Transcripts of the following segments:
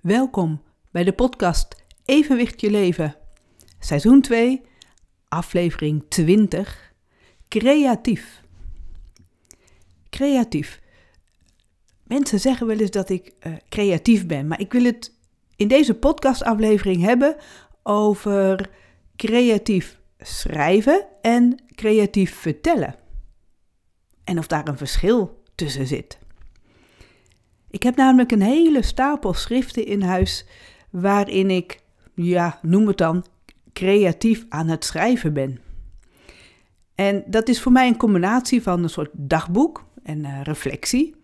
Welkom bij de podcast Evenwicht je leven. Seizoen 2, aflevering 20. Creatief. Creatief. Mensen zeggen wel eens dat ik uh, creatief ben, maar ik wil het in deze podcastaflevering hebben over creatief schrijven en creatief vertellen. En of daar een verschil tussen zit. Ik heb namelijk een hele stapel schriften in huis waarin ik, ja, noem het dan, creatief aan het schrijven ben. En dat is voor mij een combinatie van een soort dagboek en uh, reflectie.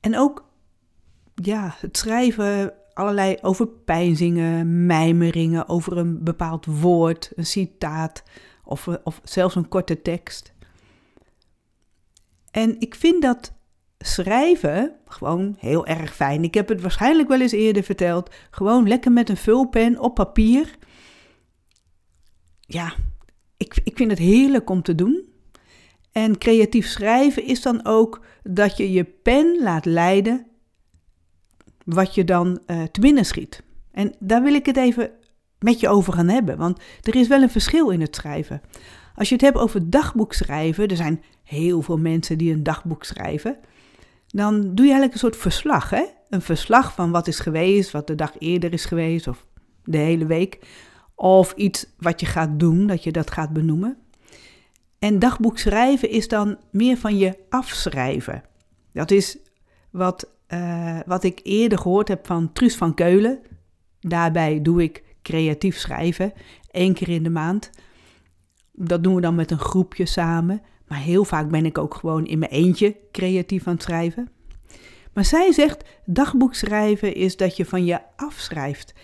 En ook ja, het schrijven allerlei overpeinzingen, mijmeringen over een bepaald woord, een citaat of, of zelfs een korte tekst. En ik vind dat schrijven gewoon heel erg fijn. Ik heb het waarschijnlijk wel eens eerder verteld. Gewoon lekker met een vulpen op papier. Ja, ik, ik vind het heerlijk om te doen. En creatief schrijven is dan ook dat je je pen laat leiden wat je dan uh, te binnen schiet. En daar wil ik het even met je over gaan hebben, want er is wel een verschil in het schrijven. Als je het hebt over dagboek schrijven, er zijn heel veel mensen die een dagboek schrijven dan doe je eigenlijk een soort verslag. Hè? Een verslag van wat is geweest, wat de dag eerder is geweest of de hele week. Of iets wat je gaat doen, dat je dat gaat benoemen. En dagboek schrijven is dan meer van je afschrijven. Dat is wat, uh, wat ik eerder gehoord heb van Truus van Keulen. Daarbij doe ik creatief schrijven, één keer in de maand. Dat doen we dan met een groepje samen. Maar heel vaak ben ik ook gewoon in mijn eentje creatief aan het schrijven. Maar zij zegt, dagboek schrijven is dat je van je afschrijft.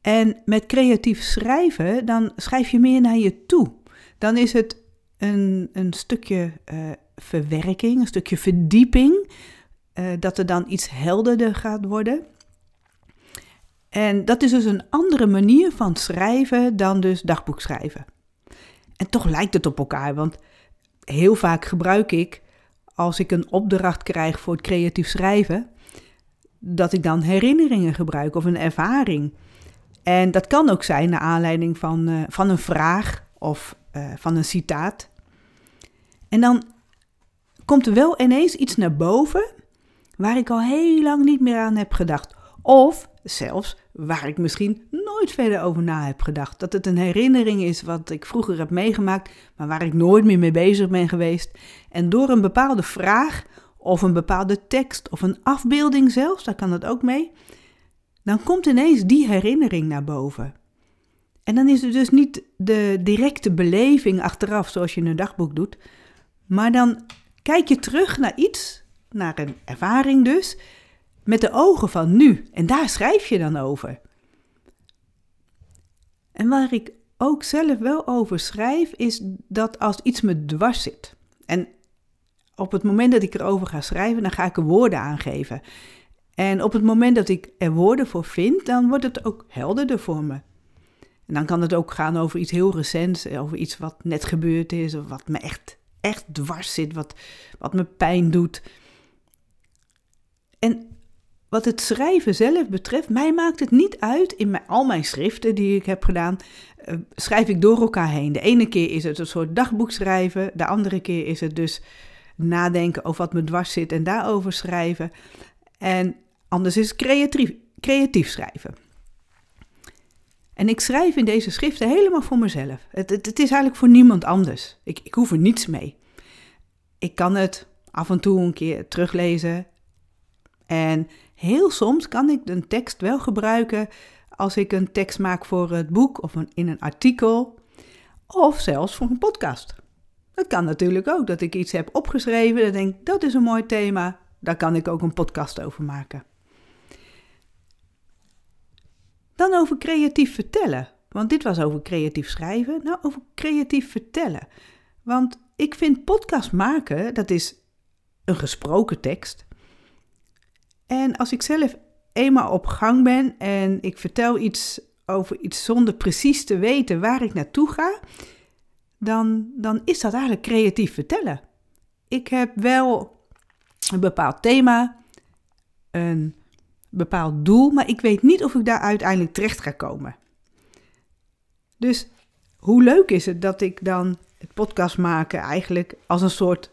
En met creatief schrijven, dan schrijf je meer naar je toe. Dan is het een, een stukje uh, verwerking, een stukje verdieping, uh, dat er dan iets helderder gaat worden. En dat is dus een andere manier van schrijven dan dus dagboek schrijven. En toch lijkt het op elkaar, want heel vaak gebruik ik, als ik een opdracht krijg voor het creatief schrijven, dat ik dan herinneringen gebruik of een ervaring. En dat kan ook zijn naar aanleiding van, uh, van een vraag of uh, van een citaat. En dan komt er wel ineens iets naar boven waar ik al heel lang niet meer aan heb gedacht. Of zelfs waar ik misschien nooit verder over na heb gedacht. Dat het een herinnering is wat ik vroeger heb meegemaakt, maar waar ik nooit meer mee bezig ben geweest. En door een bepaalde vraag of een bepaalde tekst of een afbeelding zelfs, daar kan het ook mee, dan komt ineens die herinnering naar boven. En dan is het dus niet de directe beleving achteraf, zoals je in een dagboek doet, maar dan kijk je terug naar iets, naar een ervaring dus, met de ogen van nu. En daar schrijf je dan over. En waar ik ook zelf wel over schrijf, is dat als iets me dwars zit. En op het moment dat ik erover ga schrijven, dan ga ik er woorden aangeven. En op het moment dat ik er woorden voor vind, dan wordt het ook helderder voor me. En dan kan het ook gaan over iets heel recents, over iets wat net gebeurd is, of wat me echt, echt dwars zit, wat, wat me pijn doet. En wat het schrijven zelf betreft, mij maakt het niet uit in mijn, al mijn schriften die ik heb gedaan. Uh, schrijf ik door elkaar heen. De ene keer is het een soort dagboek schrijven, de andere keer is het dus nadenken over wat me dwars zit en daarover schrijven. En anders is het creatief, creatief schrijven. En ik schrijf in deze schriften helemaal voor mezelf. Het, het, het is eigenlijk voor niemand anders. Ik, ik hoef er niets mee. Ik kan het af en toe een keer teruglezen. En Heel soms kan ik een tekst wel gebruiken als ik een tekst maak voor het boek of in een artikel of zelfs voor een podcast. Het kan natuurlijk ook dat ik iets heb opgeschreven en denk dat is een mooi thema, daar kan ik ook een podcast over maken. Dan over creatief vertellen, want dit was over creatief schrijven, nou over creatief vertellen. Want ik vind podcast maken, dat is een gesproken tekst. En als ik zelf eenmaal op gang ben en ik vertel iets over iets zonder precies te weten waar ik naartoe ga, dan, dan is dat eigenlijk creatief vertellen. Ik heb wel een bepaald thema, een bepaald doel, maar ik weet niet of ik daar uiteindelijk terecht ga komen. Dus hoe leuk is het dat ik dan het podcast maken eigenlijk als een soort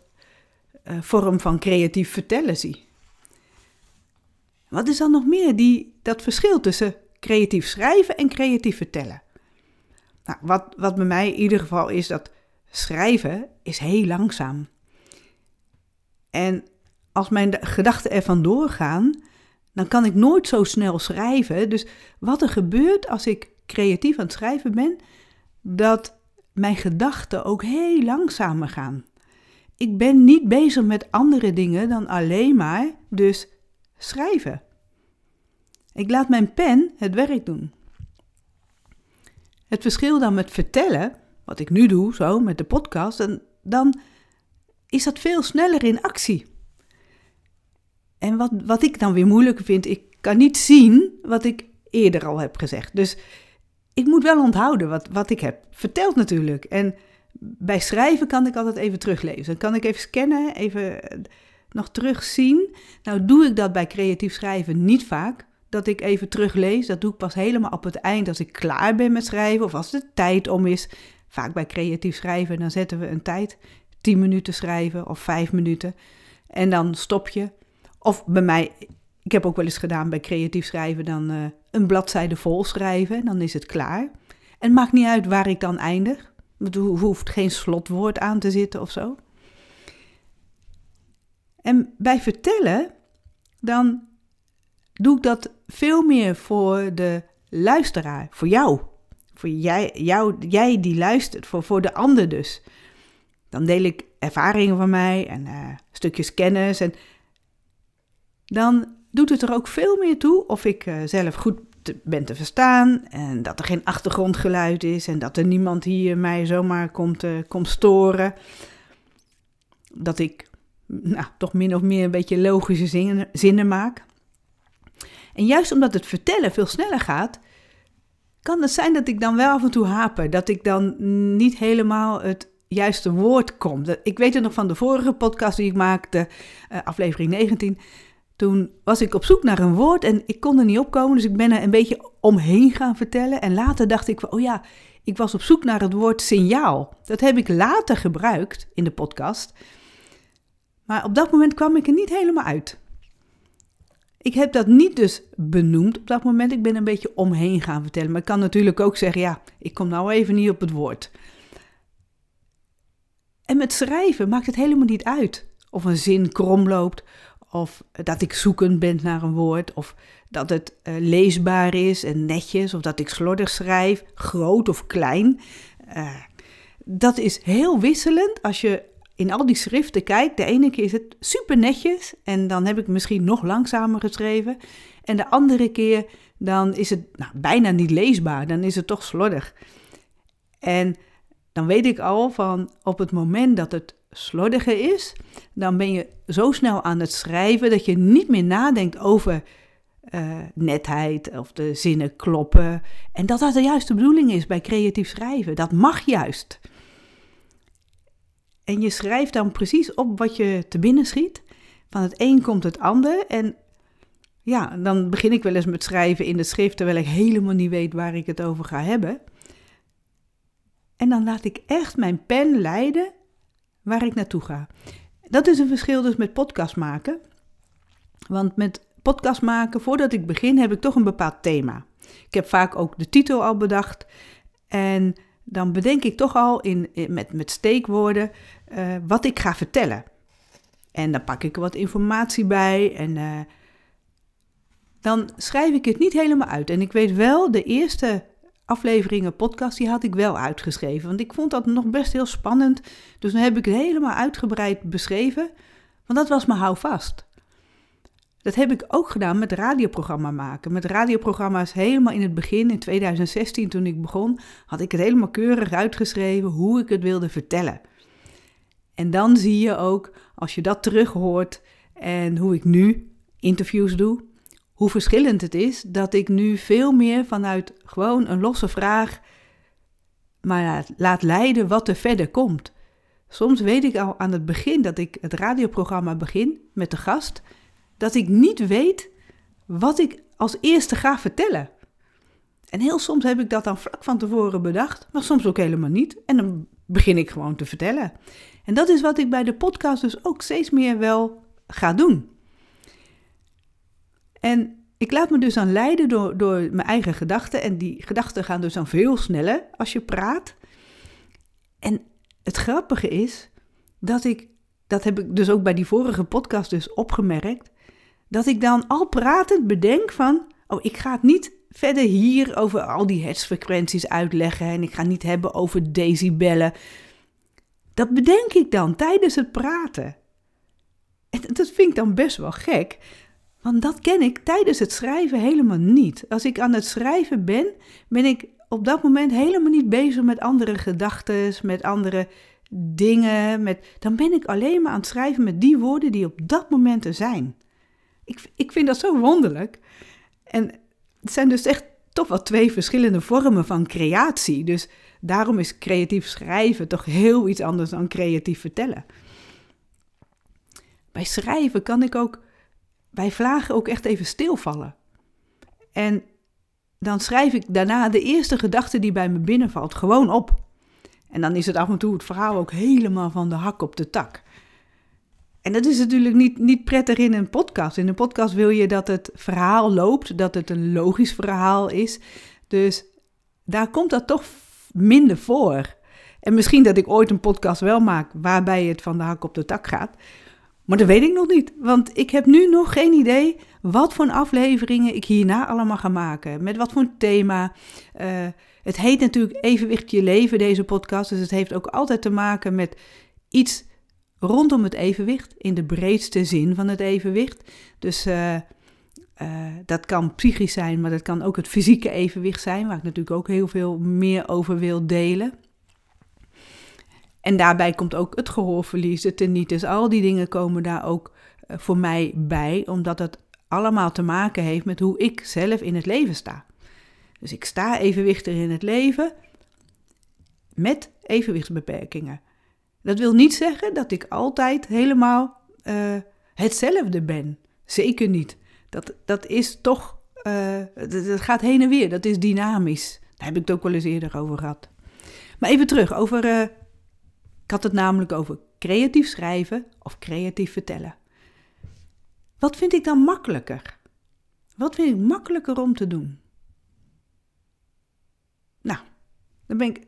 uh, vorm van creatief vertellen zie? Wat is dan nog meer die, dat verschil tussen creatief schrijven en creatief vertellen? Nou, wat, wat bij mij in ieder geval is dat schrijven is heel langzaam. En als mijn gedachten er vandoor gaan, dan kan ik nooit zo snel schrijven. Dus wat er gebeurt als ik creatief aan het schrijven ben, dat mijn gedachten ook heel langzamer gaan. Ik ben niet bezig met andere dingen dan alleen maar dus schrijven. Ik laat mijn pen het werk doen. Het verschil dan met vertellen, wat ik nu doe, zo met de podcast, dan, dan is dat veel sneller in actie. En wat, wat ik dan weer moeilijker vind, ik kan niet zien wat ik eerder al heb gezegd. Dus ik moet wel onthouden wat, wat ik heb verteld natuurlijk. En bij schrijven kan ik altijd even teruglezen. Dan kan ik even scannen, even nog terugzien. Nou doe ik dat bij creatief schrijven niet vaak. Dat ik even teruglees. Dat doe ik pas helemaal op het eind als ik klaar ben met schrijven. Of als de tijd om is. Vaak bij creatief schrijven, dan zetten we een tijd. 10 minuten schrijven of 5 minuten. En dan stop je. Of bij mij, ik heb ook wel eens gedaan bij creatief schrijven, dan uh, een bladzijde vol schrijven. Dan is het klaar. En het maakt niet uit waar ik dan eindig. Er hoeft geen slotwoord aan te zitten of zo. En bij vertellen, dan doe ik dat veel meer voor de luisteraar, voor jou. Voor jij, jou, jij die luistert, voor, voor de ander dus. Dan deel ik ervaringen van mij en uh, stukjes kennis. En dan doet het er ook veel meer toe of ik uh, zelf goed ben te verstaan. En dat er geen achtergrondgeluid is. En dat er niemand hier mij zomaar komt, uh, komt storen. Dat ik nou, toch min of meer een beetje logische zinnen, zinnen maak. En juist omdat het vertellen veel sneller gaat, kan het zijn dat ik dan wel af en toe haper. Dat ik dan niet helemaal het juiste woord kom. Ik weet het nog van de vorige podcast die ik maakte, uh, aflevering 19. Toen was ik op zoek naar een woord en ik kon er niet opkomen. Dus ik ben er een beetje omheen gaan vertellen. En later dacht ik, oh ja, ik was op zoek naar het woord signaal. Dat heb ik later gebruikt in de podcast. Maar op dat moment kwam ik er niet helemaal uit. Ik heb dat niet dus benoemd op dat moment. Ik ben een beetje omheen gaan vertellen. Maar ik kan natuurlijk ook zeggen, ja, ik kom nou even niet op het woord. En met schrijven maakt het helemaal niet uit of een zin krom loopt, of dat ik zoekend ben naar een woord, of dat het uh, leesbaar is en netjes, of dat ik slordig schrijf, groot of klein. Uh, dat is heel wisselend als je in al die schriften kijkt. De ene keer is het super netjes en dan heb ik misschien nog langzamer geschreven. En de andere keer dan is het nou, bijna niet leesbaar, dan is het toch slordig. En dan weet ik al van op het moment dat het slordiger is, dan ben je zo snel aan het schrijven dat je niet meer nadenkt over uh, netheid of de zinnen kloppen. En dat dat de juiste bedoeling is bij creatief schrijven. Dat mag juist. En je schrijft dan precies op wat je te binnen schiet. Van het een komt het ander. En ja, dan begin ik wel eens met schrijven in de schrift, terwijl ik helemaal niet weet waar ik het over ga hebben. En dan laat ik echt mijn pen leiden waar ik naartoe ga. Dat is een verschil dus met podcast maken. Want met podcast maken, voordat ik begin, heb ik toch een bepaald thema. Ik heb vaak ook de titel al bedacht. En dan bedenk ik toch al in, met, met steekwoorden uh, wat ik ga vertellen. En dan pak ik wat informatie bij en uh, dan schrijf ik het niet helemaal uit. En ik weet wel, de eerste afleveringen podcast, die had ik wel uitgeschreven. Want ik vond dat nog best heel spannend. Dus dan heb ik het helemaal uitgebreid beschreven. Want dat was me houvast. Dat heb ik ook gedaan met radioprogramma maken. Met radioprogramma's helemaal in het begin, in 2016 toen ik begon, had ik het helemaal keurig uitgeschreven hoe ik het wilde vertellen. En dan zie je ook, als je dat terug hoort en hoe ik nu interviews doe, hoe verschillend het is dat ik nu veel meer vanuit gewoon een losse vraag maar laat leiden wat er verder komt. Soms weet ik al aan het begin dat ik het radioprogramma begin met de gast, dat ik niet weet wat ik als eerste ga vertellen. En heel soms heb ik dat dan vlak van tevoren bedacht, maar soms ook helemaal niet. En dan begin ik gewoon te vertellen. En dat is wat ik bij de podcast dus ook steeds meer wel ga doen. En ik laat me dus dan leiden door, door mijn eigen gedachten. En die gedachten gaan dus dan veel sneller als je praat. En het grappige is dat ik, dat heb ik dus ook bij die vorige podcast dus opgemerkt, dat ik dan al pratend bedenk van, oh, ik ga het niet verder hier over al die hertzfrequenties uitleggen en ik ga niet hebben over decibellen. Dat bedenk ik dan tijdens het praten. En dat vind ik dan best wel gek, want dat ken ik tijdens het schrijven helemaal niet. Als ik aan het schrijven ben, ben ik op dat moment helemaal niet bezig met andere gedachten, met andere dingen. Met, dan ben ik alleen maar aan het schrijven met die woorden die op dat moment er zijn. Ik, ik vind dat zo wonderlijk. En het zijn dus echt toch wel twee verschillende vormen van creatie. Dus daarom is creatief schrijven toch heel iets anders dan creatief vertellen. Bij schrijven kan ik ook bij vlagen ook echt even stilvallen. En dan schrijf ik daarna de eerste gedachte die bij me binnenvalt gewoon op. En dan is het af en toe het verhaal ook helemaal van de hak op de tak. En dat is natuurlijk niet, niet prettig in een podcast. In een podcast wil je dat het verhaal loopt, dat het een logisch verhaal is. Dus daar komt dat toch minder voor. En misschien dat ik ooit een podcast wel maak waarbij het van de hak op de tak gaat. Maar dat weet ik nog niet, want ik heb nu nog geen idee wat voor afleveringen ik hierna allemaal ga maken. Met wat voor thema. Uh, het heet natuurlijk Evenwicht je leven, deze podcast. Dus het heeft ook altijd te maken met iets rondom het evenwicht, in de breedste zin van het evenwicht. Dus uh, uh, dat kan psychisch zijn, maar dat kan ook het fysieke evenwicht zijn, waar ik natuurlijk ook heel veel meer over wil delen. En daarbij komt ook het gehoorverlies, de tinnitus, al die dingen komen daar ook uh, voor mij bij, omdat het allemaal te maken heeft met hoe ik zelf in het leven sta. Dus ik sta evenwichtig in het leven met evenwichtsbeperkingen. Dat wil niet zeggen dat ik altijd helemaal uh, hetzelfde ben. Zeker niet. Dat, dat is toch, uh, dat, gaat heen en weer, dat is dynamisch. Daar heb ik het ook wel eens eerder over gehad. Maar even terug over, uh, ik had het namelijk over creatief schrijven of creatief vertellen. Wat vind ik dan makkelijker? Wat vind ik makkelijker om te doen? Nou, daar ben ik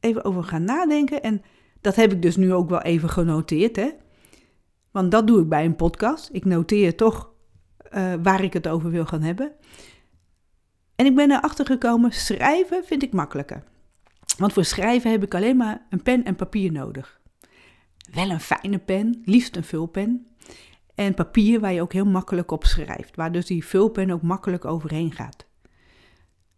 even over gaan nadenken en dat heb ik dus nu ook wel even genoteerd, hè. Want dat doe ik bij een podcast. Ik noteer toch uh, waar ik het over wil gaan hebben. En ik ben erachter gekomen, schrijven vind ik makkelijker. Want voor schrijven heb ik alleen maar een pen en papier nodig. Wel een fijne pen, liefst een vulpen. En papier waar je ook heel makkelijk op schrijft, waar dus die vulpen ook makkelijk overheen gaat.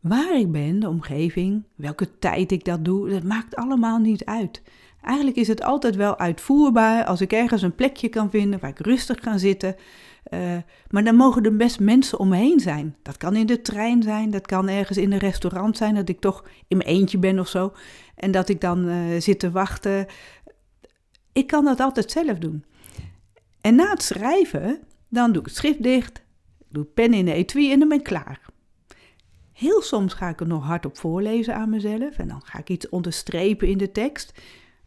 Waar ik ben, de omgeving, welke tijd ik dat doe, dat maakt allemaal niet uit. Eigenlijk is het altijd wel uitvoerbaar als ik ergens een plekje kan vinden waar ik rustig kan zitten. Uh, maar dan mogen er best mensen om me heen zijn. Dat kan in de trein zijn, dat kan ergens in een restaurant zijn, dat ik toch in mijn eentje ben of zo. En dat ik dan uh, zit te wachten. Ik kan dat altijd zelf doen. En na het schrijven, dan doe ik het schrift dicht, doe pen in de etui en dan ben ik klaar. Heel soms ga ik het nog hardop voorlezen aan mezelf en dan ga ik iets onderstrepen in de tekst.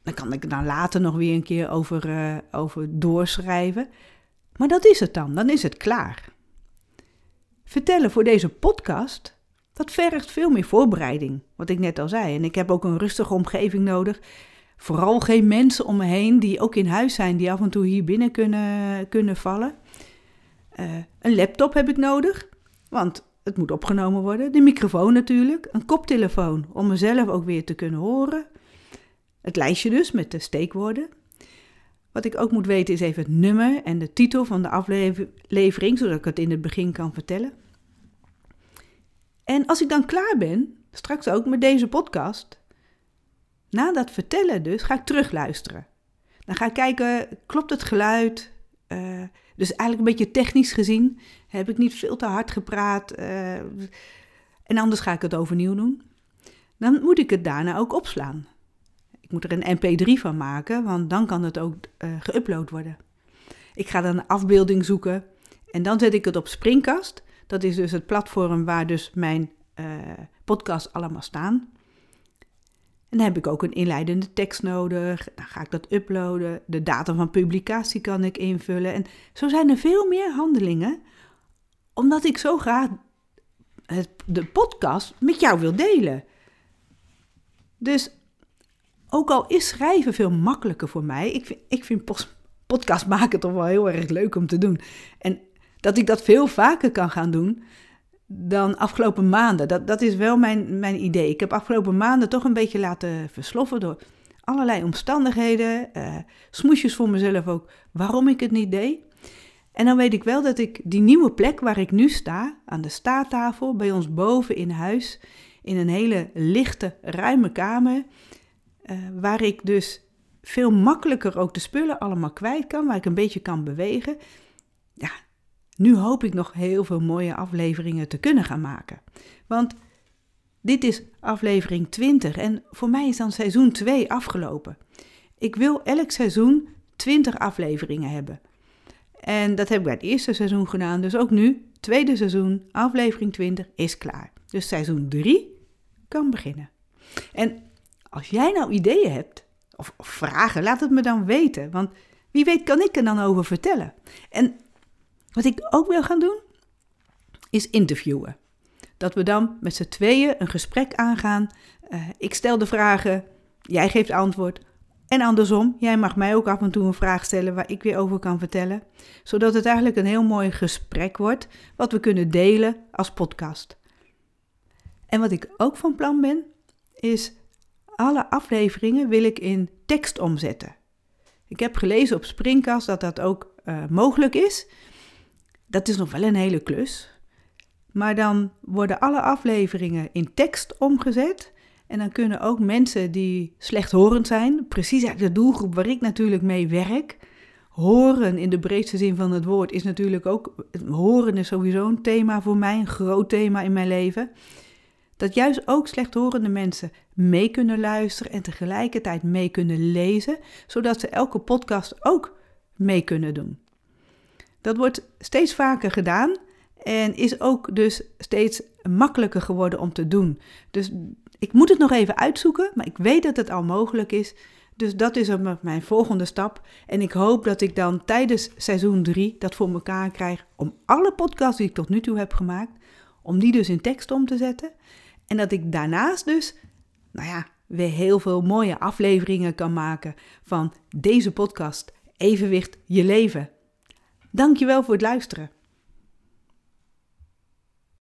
Dan kan ik dan later nog weer een keer over, uh, over doorschrijven. Maar dat is het dan, dan is het klaar. Vertellen voor deze podcast, dat vergt veel meer voorbereiding, wat ik net al zei. En ik heb ook een rustige omgeving nodig. Vooral geen mensen om me heen die ook in huis zijn, die af en toe hier binnen kunnen, kunnen vallen. Uh, een laptop heb ik nodig, want het moet opgenomen worden. De microfoon natuurlijk, een koptelefoon om mezelf ook weer te kunnen horen. Het lijstje dus met de steekwoorden. Wat ik ook moet weten is even het nummer en de titel van de aflevering, zodat ik het in het begin kan vertellen. En als ik dan klaar ben, straks ook met deze podcast, na dat vertellen dus, ga ik terugluisteren. Dan ga ik kijken, klopt het geluid? Uh, dus eigenlijk een beetje technisch gezien heb ik niet veel te hard gepraat. Uh, en anders ga ik het overnieuw doen. Dan moet ik het daarna ook opslaan moet er een mp3 van maken, want dan kan het ook uh, geüpload worden. Ik ga dan een afbeelding zoeken en dan zet ik het op Springkast, Dat is dus het platform waar dus mijn uh, allemaal staan. En dan heb ik ook een inleidende tekst nodig. Dan ga ik dat uploaden. De datum van publicatie kan ik invullen. En zo zijn er veel meer handelingen, omdat ik zo graag het, de podcast met jou wil delen. Dus ook al is schrijven veel makkelijker voor mij, ik vind, ik vind podcast maken toch wel heel erg leuk om te doen. En dat ik dat veel vaker kan gaan doen dan afgelopen maanden. Dat, dat is wel mijn, mijn idee. Ik heb afgelopen maanden toch een beetje laten versloffen door allerlei omstandigheden, uh, smoesjes voor mezelf ook, waarom ik het niet deed. En dan weet ik wel dat ik die nieuwe plek waar ik nu sta, aan de staattafel, bij ons boven in huis, in een hele lichte, ruime kamer, uh, waar ik dus veel makkelijker ook de spullen allemaal kwijt kan, waar ik een beetje kan bewegen. Ja, nu hoop ik nog heel veel mooie afleveringen te kunnen gaan maken. Want dit is aflevering 20 en voor mij is dan seizoen 2 afgelopen. Ik wil elk seizoen 20 afleveringen hebben. En dat heb ik bij het eerste seizoen gedaan, dus ook nu, tweede seizoen, aflevering 20 is klaar. Dus seizoen 3 kan beginnen. En als jij nou ideeën hebt of, vragen, laat het me dan weten. Want wie weet kan ik er dan over vertellen. En wat ik ook wil gaan doen, is interviewen. Dat we dan met z'n tweeën een gesprek aangaan. Uh, ik stel de vragen, jij geeft antwoord. En andersom, jij mag mij ook af en toe een vraag stellen waar ik weer over kan vertellen. Zodat het eigenlijk een heel mooi gesprek wordt, wat we kunnen delen als podcast. En wat ik ook van plan ben, is alle afleveringen wil ik in tekst omzetten. Ik heb gelezen op Springcast dat dat ook uh, mogelijk is. Dat is nog wel een hele klus. Maar dan worden alle afleveringen in tekst omgezet. En dan kunnen ook mensen die slechthorend zijn, precies eigenlijk de doelgroep waar ik natuurlijk mee werk. Horen in de breedste zin van het woord is natuurlijk ook. Horen is sowieso een thema voor mij, een groot thema in mijn leven. Dat juist ook slechthorende mensen mee kunnen luisteren en tegelijkertijd mee kunnen lezen, zodat ze elke podcast ook mee kunnen doen. Dat wordt steeds vaker gedaan en is ook dus steeds makkelijker geworden om te doen. Dus ik moet het nog even uitzoeken, maar ik weet dat het al mogelijk is. Dus dat is mijn volgende stap. En ik hoop dat ik dan tijdens seizoen 3 dat voor elkaar krijg om alle podcasts die ik tot nu toe heb gemaakt, om die dus in tekst om te zetten. En dat ik daarnaast dus, nou ja, weer heel veel mooie afleveringen kan maken van deze podcast. Evenwicht je leven. Dankjewel voor het luisteren.